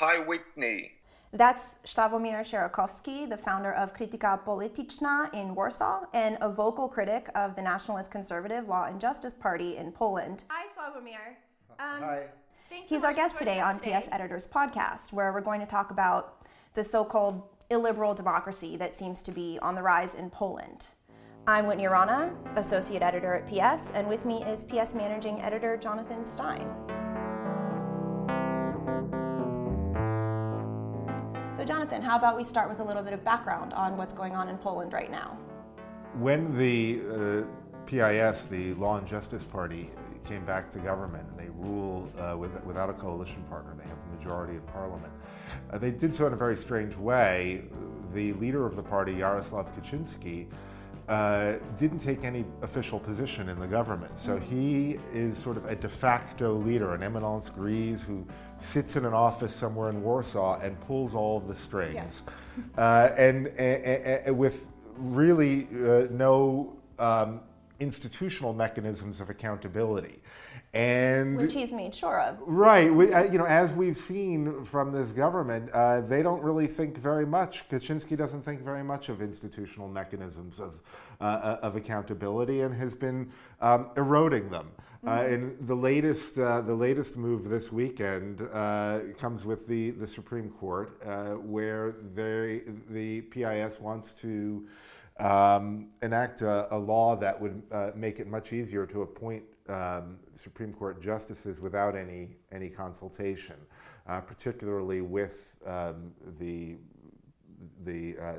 Hi, Whitney. That's Sławomir Sierakowski, the founder of Krytyka Polityczna in Warsaw and a vocal critic of the Nationalist Conservative Law and Justice Party in Poland. Hi, Sławomir. Um, Hi. He's our guest today on today. PS Editor's podcast, where we're going to talk about the so called illiberal democracy that seems to be on the rise in Poland. I'm Whitney Rana, Associate Editor at PS, and with me is PS Managing Editor Jonathan Stein. How about we start with a little bit of background on what's going on in Poland right now? When the uh, PIS, the Law and Justice Party, came back to government and they rule uh, with, without a coalition partner, they have a majority in parliament. Uh, they did so in a very strange way. The leader of the party, Jarosław Kaczynski, uh, didn't take any official position in the government. So mm-hmm. he is sort of a de facto leader, an eminence grise who sits in an office somewhere in Warsaw and pulls all of the strings. Yeah. uh, and, and, and, with really uh, no um, institutional mechanisms of accountability and which he's made sure of. Right, we, uh, you know, as we've seen from this government, uh, they don't really think very much. Kaczynski doesn't think very much of institutional mechanisms of uh, uh of accountability, and has been um, eroding them. Uh, mm-hmm. and the latest, uh, the latest move this weekend comes with the, the Supreme Court, where they, the PIS wants to um, enact a, a, law that would make it much easier to appoint um, Supreme Court justices without any any consultation, uh, particularly with um, the the uh,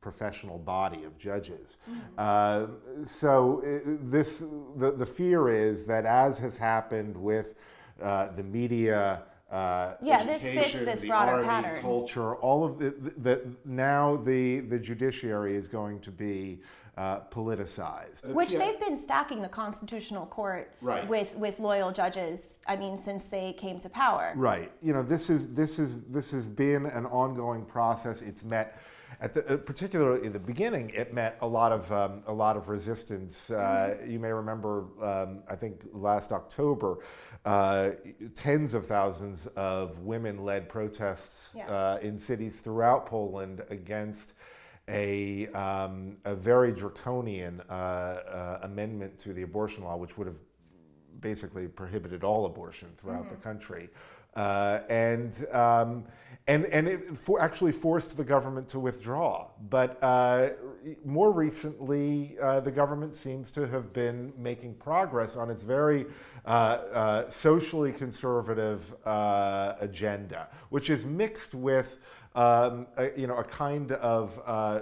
professional body of judges. Mm-hmm. Uh, so this the, the fear is that as has happened with uh, the media. Uh, yeah, this fits this broader pattern. Culture, all of the, the, the, now the the judiciary is going to be uh, politicized. Which yeah. they've been stacking the Constitutional Court right. with, with loyal judges. I mean, since they came to power. Right. You know, this is this is this has been an ongoing process. It's met. At the, uh, particularly in the beginning, it met a lot of um, a lot of resistance. Uh, mm-hmm. You may remember, um, I think last October, uh, tens of thousands of women-led protests yeah. Uh, in cities throughout Poland against a, um, a very draconian uh, uh, amendment to the abortion law, which would have basically prohibited all abortion throughout mm-hmm. the country. Uh, and, um, and, and it for actually forced the government to withdraw. But uh, more recently, uh, the government seems to have been making progress on its very uh, uh, socially conservative uh, agenda, which is mixed with um, a, you know, a kind of, uh,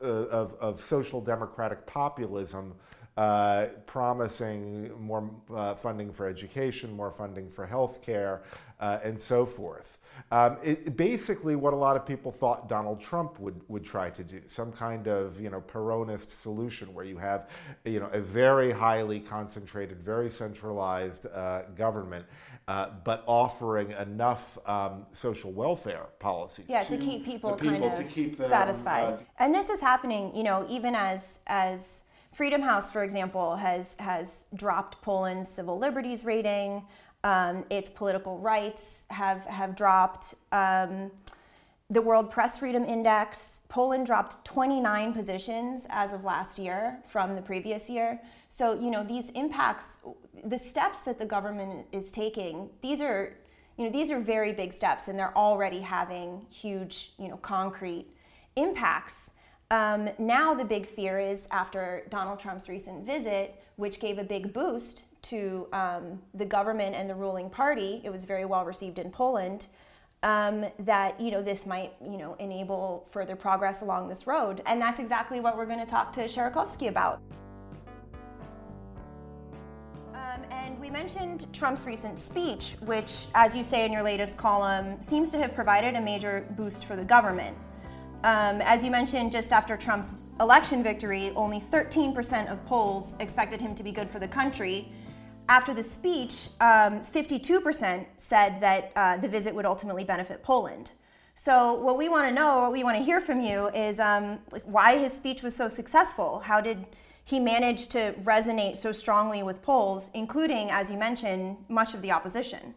uh, of, of, social democratic populism uh, promising more uh, funding for education, more funding for healthcare, uh, and so forth. Um, it, basically, what a lot of people thought Donald Trump would, would try to do, some kind of you know Peronist solution where you have you know a very highly concentrated, very centralized uh, government uh, but offering enough um, social welfare policies. Yeah, to, to keep people, people kind of keep them, satisfied. Uh, and this is happening, you know, even as as Freedom House, for example, has has dropped Poland's civil liberties rating. Um, its political rights have have dropped. Um, the World Press Freedom Index, Poland dropped 29 positions as of last year from the previous year. So, you know, these impacts, the steps that the government is taking, these are, you know, these are very big steps and they're already having huge, you know, concrete impacts. Um, now the big fear is after Donald Trump's recent visit, which gave a big boost to um, the government and the ruling party. It was very well received in Poland. Um, that you know this might you know enable further progress along this road, and that's exactly what we're going to talk to Sierakowski about. Um, and we mentioned Trump's recent speech, which, as you say in your latest column, seems to have provided a major boost for the government. Um, as you mentioned, just after Trump's election victory, only 13% of Poles expected him to be good for the country. After the speech, um, 52% said that uh, the visit would ultimately benefit Poland. So, what we want to know, what we want to hear from you is um, why his speech was so successful. How did he manage to resonate so strongly with Poles, including, as you mentioned, much of the opposition.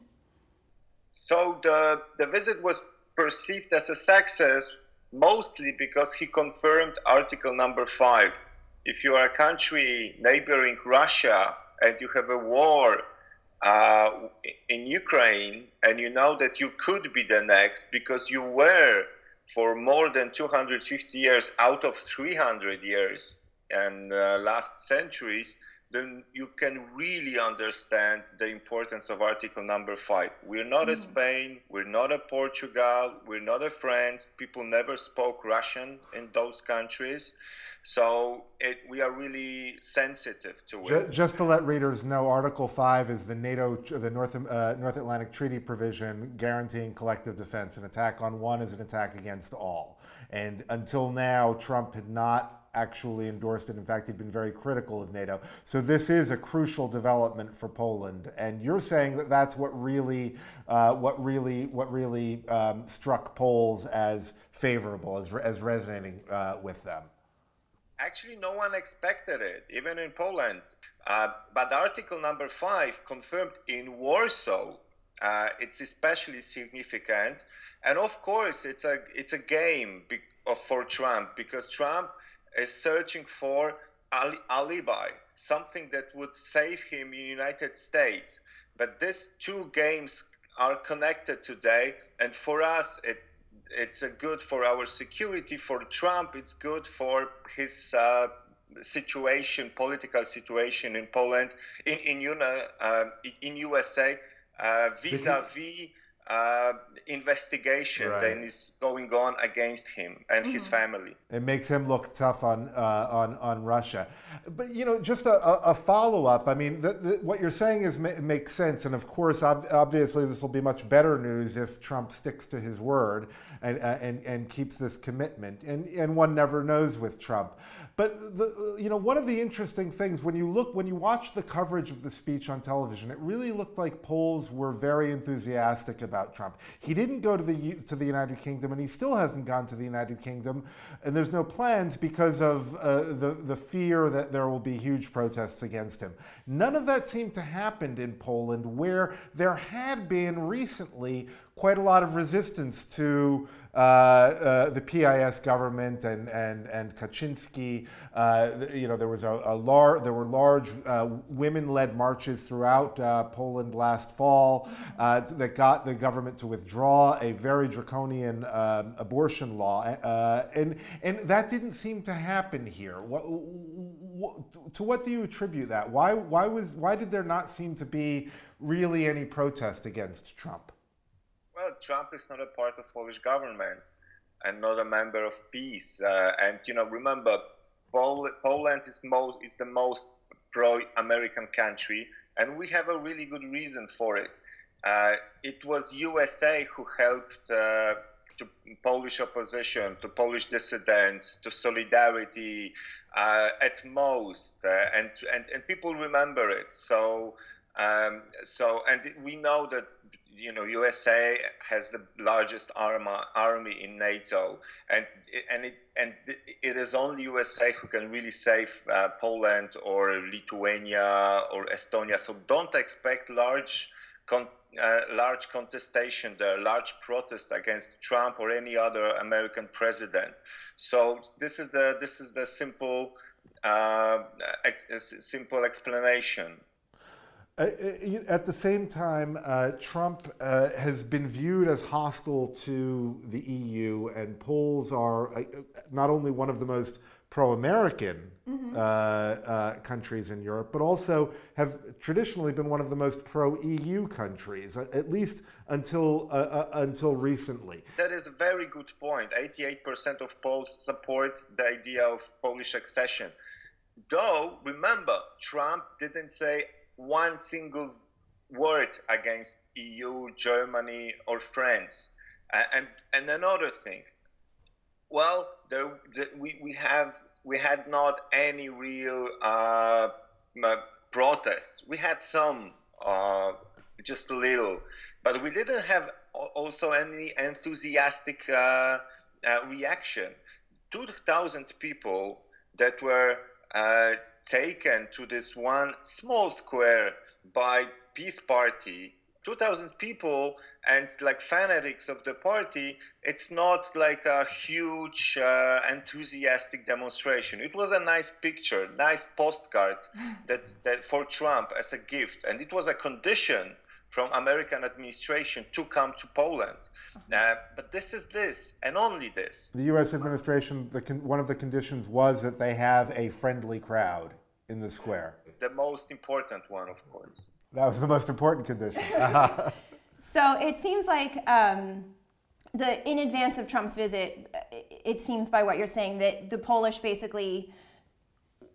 So the, the visit was perceived as a success mostly because he confirmed Article number five. If you are a country neighboring Russia and you have a war uh, in Ukraine and you know that you could be the next because you were for more than 250 years out of 300 years and uh, last centuries, then you can really understand the importance of Article Number Five. We're not mm. a Spain, we're not a Portugal, we're not a France. People never spoke Russian in those countries, so it, we are really sensitive to it. Just to let readers know, Article Five is the NATO, the North uh, North Atlantic Treaty provision guaranteeing collective defense. An attack on one is an attack against all. And until now, Trump had not actually endorsed it. In fact, he'd been very critical of NATO. So this is a crucial development for Poland. And you're saying that that's what really, uh, what really, what really um, struck Poles as favorable, as, as resonating uh, with them. Actually, no one expected it, even in Poland. Uh, but Article number five confirmed in Warsaw. Uh, it's especially significant, and of course, it's a it's a game be- for Trump because Trump is searching for ali- alibi, something that would save him in United States. But these two games are connected today, and for us, it it's good for our security. For Trump, it's good for his uh, situation, political situation in Poland, in in, uh, in USA, uh, vis-a-vis uh, investigation right. that is going on against him and mm-hmm. his family. It makes him look tough on uh, on on Russia. But you know, just a, a follow up. I mean, the, the, what you're saying is makes sense, and of course, ob- obviously, this will be much better news if Trump sticks to his word and uh, and and keeps this commitment. And and one never knows with Trump. But the, you know, one of the interesting things when you look when you watch the coverage of the speech on television, it really looked like Poles were very enthusiastic about Trump. He didn't go to the to the United Kingdom, and he still hasn't gone to the United Kingdom, and there's no plans because of uh, the the fear that there will be huge protests against him. None of that seemed to happen in Poland, where there had been recently quite a lot of resistance to uh, uh, the PIS government and and and Kaczynski. Uh, you know, there was a, a lar- there were large uh, women-led marches throughout uh, Poland last fall uh, that got the government to withdraw a very draconian um, abortion law, and and that didn't seem to happen here. What, what, to what do you attribute that? Why why was why did there not seem to be really any protest against Trump? Well, Trump is not a part of Polish government and not a member of PIS. Uh, and you know, remember, Pol- Poland is most is the most pro-American country, and we have a really good reason for it. Uh, it was USA who helped uh, to Polish opposition, to Polish dissidents, to solidarity uh, at most, uh, and, and and people remember it. So. Um, so, and we know that you know, USA has the largest arma, army in NATO, and and it and it is only USA who can really save uh, Poland or Lithuania or Estonia. So don't expect large. Con- uh, large contestation there, large protest against Trump or any other American president. So this is the this is the simple uh, ex- simple explanation. Uh, uh at the same time, uh, Trump uh, has been viewed as hostile to the EU, and Poles are uh, not only one of the most pro American mm-hmm. Uh, countries in Europe, but also have traditionally been one of the most pro EU countries, at least until, until recently. That is a very good point. 88% of Poles support the idea of Polish accession. Though, remember, Trump didn't say one single word against EU, Germany, or France. And and another thing, well, there, we, we have we had not any real uh, protests. We had some, uh, just a little, but we didn't have also any enthusiastic uh, uh, reaction. Two thousand people that were uh, taken to this one small square by PIS Party 2,000 people and like fanatics of the party, it's not like a huge uh, enthusiastic demonstration. It was a nice picture, nice postcard that, that for Trump as a gift, and it was a condition from American administration to come to Poland. Uh, but this is this, and only this. The U.S. administration, the con- one of the conditions was that they have a friendly crowd in the square. The most important one, of course. That was the most important condition. so it seems like um, the in advance of Trump's visit, it seems by what you're saying that the Polish basically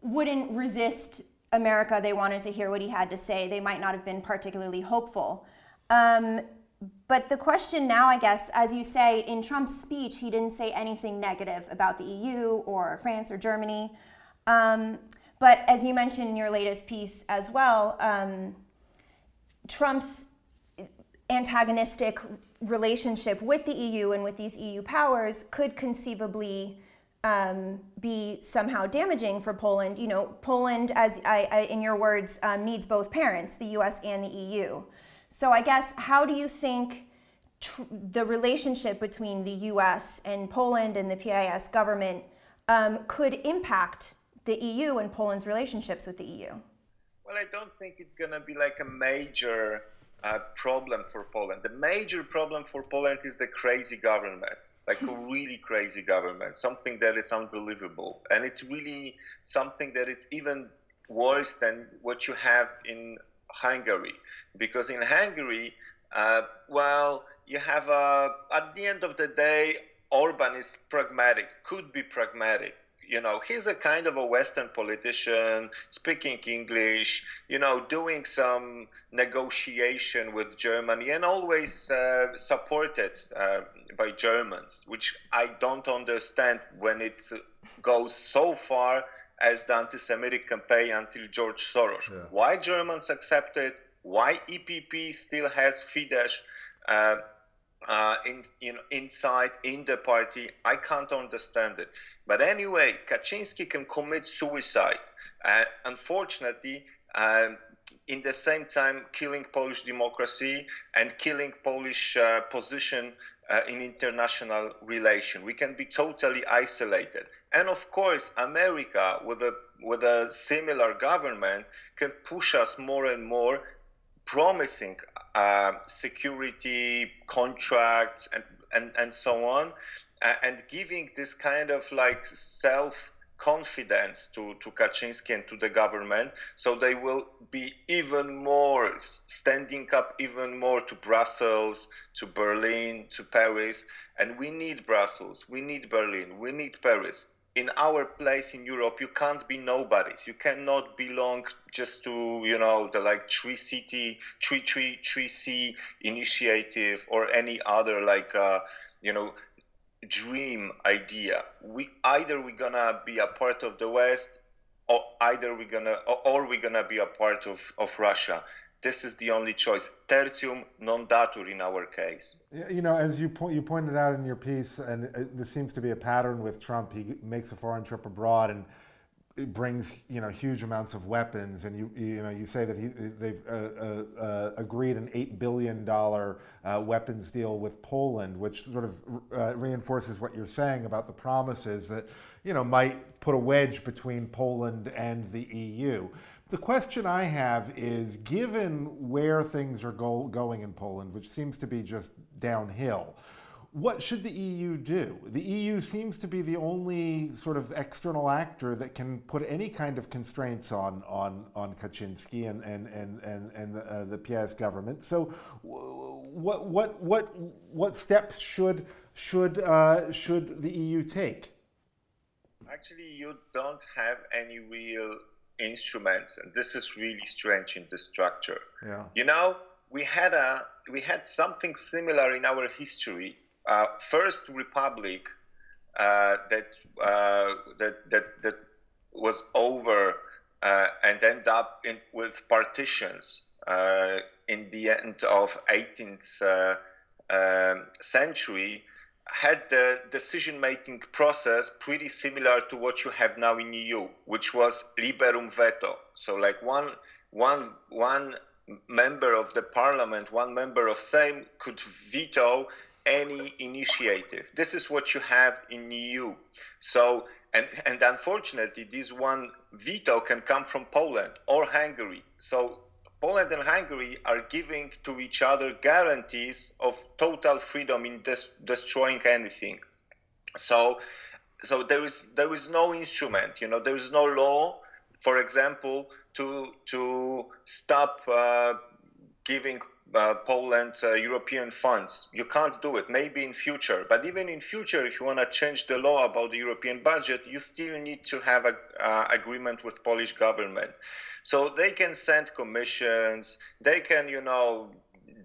wouldn't resist America. They wanted to hear what he had to say. They might not have been particularly hopeful. Um, but the question now, I guess, as you say, in Trump's speech, he didn't say anything negative about the EU or France or Germany. Um, but as you mentioned in your latest piece as well, um, Trump's antagonistic relationship with the EU and with these EU powers could conceivably um, be somehow damaging for Poland. You know, Poland, as I, I, in your words, um, needs both parents, the US and the EU. So I guess, how do you think tr- the relationship between the US and Poland and the PIS government um, could impact the EU and Poland's relationships with the EU? Well, I don't think it's going to be like a major uh, problem for Poland. The major problem for Poland is the crazy government, like a really crazy government, something that is unbelievable. And it's really something that it's even worse than what you have in Hungary. Because in Hungary, uh, well, you have a, at the end of the day, Orban is pragmatic, could be pragmatic you know, he's a kind of a Western politician, speaking English, you know, doing some negotiation with Germany and always uh, supported uh, by Germans, which I don't understand when it goes so far as the anti-Semitic campaign until George Soros. Yeah. Why Germans accepted? Why EPP still has Fidesz? Uh, uh, in, in, inside in the party. I can't understand it. But anyway, Kaczynski can commit suicide. Uh, unfortunately, um, in the same time, killing Polish democracy and killing Polish uh, position uh, in international relation. We can be totally isolated. And of course, America, with a with a similar government, can push us more and more, promising uh, security contracts and, and, and so on, and giving this kind of like self confidence to, to Kaczynski and to the government. So they will be even more standing up even more to Brussels, to Berlin, to Paris. And we need Brussels, we need Berlin, we need Paris. In our place in Europe, you can't be nobodies. You cannot belong just to, you know, the like Tree City, Tree Tree Tree Sea initiative or any other like, uh, you know, dream idea. We either we're gonna be a part of the West, or either we're gonna or we're gonna be a part of, of Russia. This is the only choice. Tertium non datur in our case. You know, as you point, you pointed out in your piece, and this seems to be a pattern with Trump. He makes a foreign trip abroad and brings you know huge amounts of weapons, and you you know you say that he, they've uh, uh, uh, agreed an eight billion dollar uh, weapons deal with Poland, which sort of uh, reinforces what you're saying about the promises that you know might put a wedge between Poland and the EU. The question I have is, given where things are go- going in Poland, which seems to be just downhill what should the EU do? The EU seems to be the only sort of external actor that can put any kind of constraints on on on Kaczynski and and and and, and the, uh, the government. So, what what what what steps should should uh, should the EU take? Actually, you don't have any real instruments, and this is really strange in the structure. Yeah. You know, we had a we had something similar in our history uh, first republic uh, that, uh, that that that was over uh, and end up in, with partitions uh, in the end of 18th um, century had the decision making process pretty similar to what you have now in EU, which was liberum veto. So like one one one member of the parliament, one member of Sejm could veto any initiative. This is what you have in EU. So, and, and unfortunately, this one veto can come from Poland or Hungary. So Poland and Hungary are giving to each other guarantees of total freedom in des- destroying anything. So, so there is there is no instrument, you know, there is no law, for example, to to stop uh, giving uh, Poland uh, European funds. You can't do it. Maybe in future, but even in future, if you want to change the law about the European budget, you still need to have an uh, agreement with Polish government. So they can send commissions. They can, you know,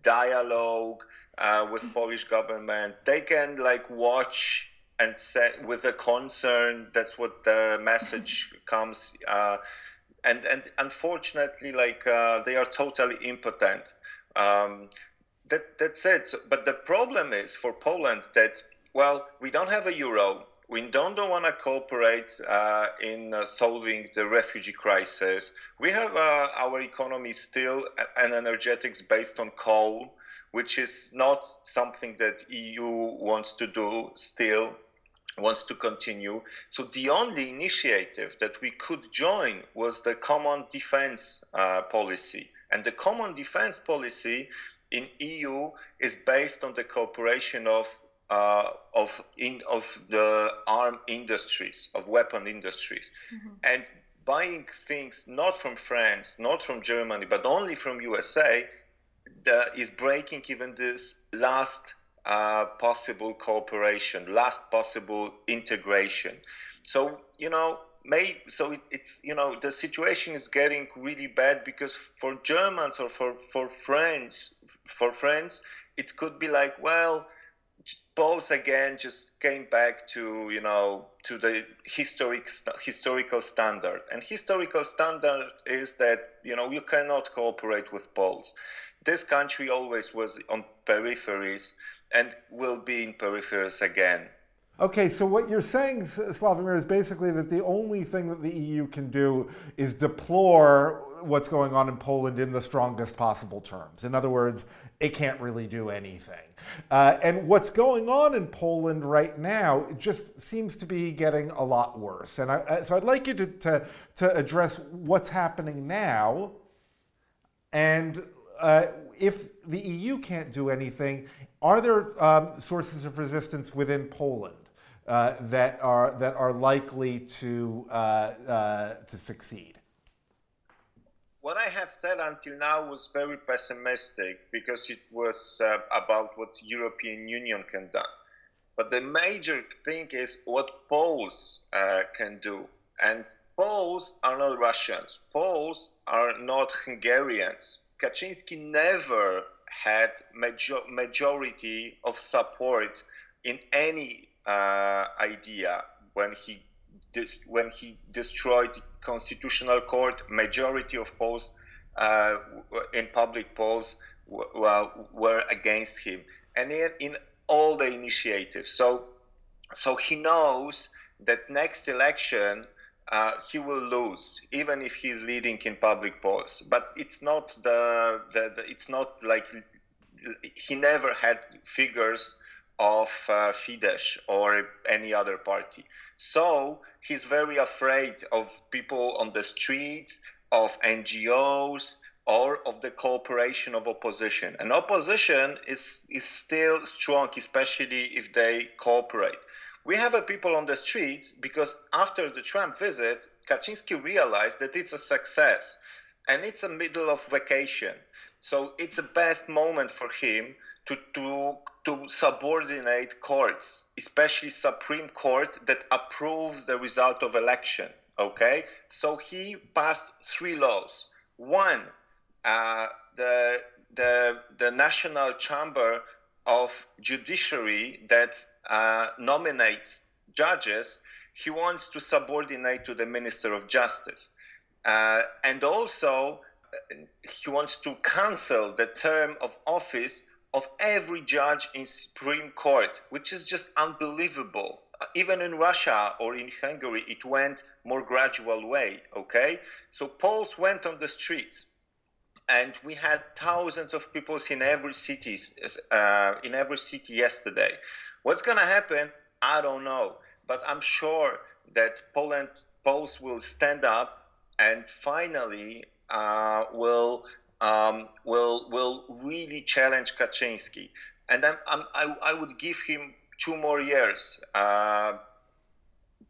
dialogue uh, with Polish government. They can like watch and say with a concern. That's what the message comes. Uh, and and unfortunately, like they are totally impotent. Um, that, that's it. But the problem is for Poland that, well, we don't have a euro. We don't, don't want to cooperate uh, in uh, solving the refugee crisis. We have uh, our economy still an energetics based on coal, which is not something that EU wants to do still wants to continue. So the only initiative that we could join was the common defense uh, policy. And the common defense policy in EU is based on the cooperation of uh, of in of the arm industries, of weapon industries, mm-hmm. and buying things not from France, not from Germany, but only from USA, the, is breaking even this last uh, possible cooperation, last possible integration. So you know may so it, it's you know the situation is getting really bad because for Germans or for for French for friends it could be like well both again just came back to you know to the historic historical standard and historical standard is that you know you cannot cooperate with Poles. This country always was on peripheries and will be in peripheries again. Okay, so what you're saying, Sławomir, is basically that the only thing that the EU can do is deplore what's going on in Poland in the strongest possible terms. In other words, it can't really do anything. Uh, and what's going on in Poland right now just seems to be getting a lot worse. And I, so I'd like you to, to, to address what's happening now and uh, if the EU can't do anything, are there um, sources of resistance within Poland? Uh, that are that are likely to uh, uh, to succeed? What I have said until now was very pessimistic because it was uh, about what European Union can do. But the major thing is what Poles can do, and Poles are not Russians. Poles are not Hungarians. Kaczynski never had major- majority of support in any uh, idea when he dis- when he destroyed constitutional court. Majority of Poles uh, in public polls w- were against him, and in, in all the initiatives. So, so he knows that next election uh, he will lose, even if he's leading in public polls. But it's not the, the, the it's not like he never had figures of uh, Fidesz or any other party. So he's very afraid of people on the streets, of NGOs, or of the cooperation of opposition. And opposition is, is still strong, especially if they cooperate. We have a people on the streets because after the Trump visit, Kaczynski realized that it's a success and it's a middle of vacation. So it's the best moment for him to, to, to subordinate courts, especially Supreme Court that approves the result of election. Okay, so he passed three laws. One, uh, the the the National Chamber of Judiciary that uh, nominates judges, he wants to subordinate to the Minister of Justice, uh, and also uh, he wants to cancel the term of office of every judge in Supreme Court, which is just unbelievable. Even in Russia or in Hungary, it went more gradual way. Okay, so Poles went on the streets, and we had thousands of people in every city, uh, in every city yesterday. What's to happen? I don't know, but I'm sure that Poland Poles will stand up and finally uh, will um, will will really challenge Kaczynski. And I'm, I'm, i I, would give him two more years uh,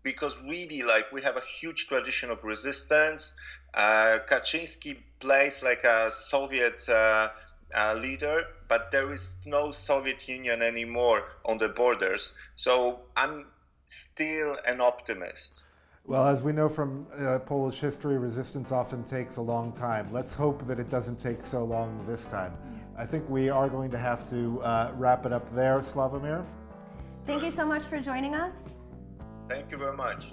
because really, like we have a huge tradition of resistance. Uh, Kaczynski plays like a Soviet uh, uh, leader, but there is no Soviet Union anymore on the borders. So I'm still an optimist. Well, as we know from uh, Polish history, resistance often takes a long time. Let's hope that it doesn't take so long this time. I think we are going to have to uh, wrap it up there, Sławomir. Thank you so much for joining us. Thank you very much.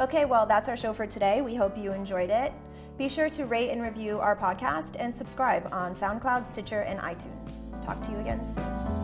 Okay, well, that's our show for today. We hope you enjoyed it. Be sure to rate and review our podcast and subscribe on SoundCloud, Stitcher, and iTunes. Talk to you again soon.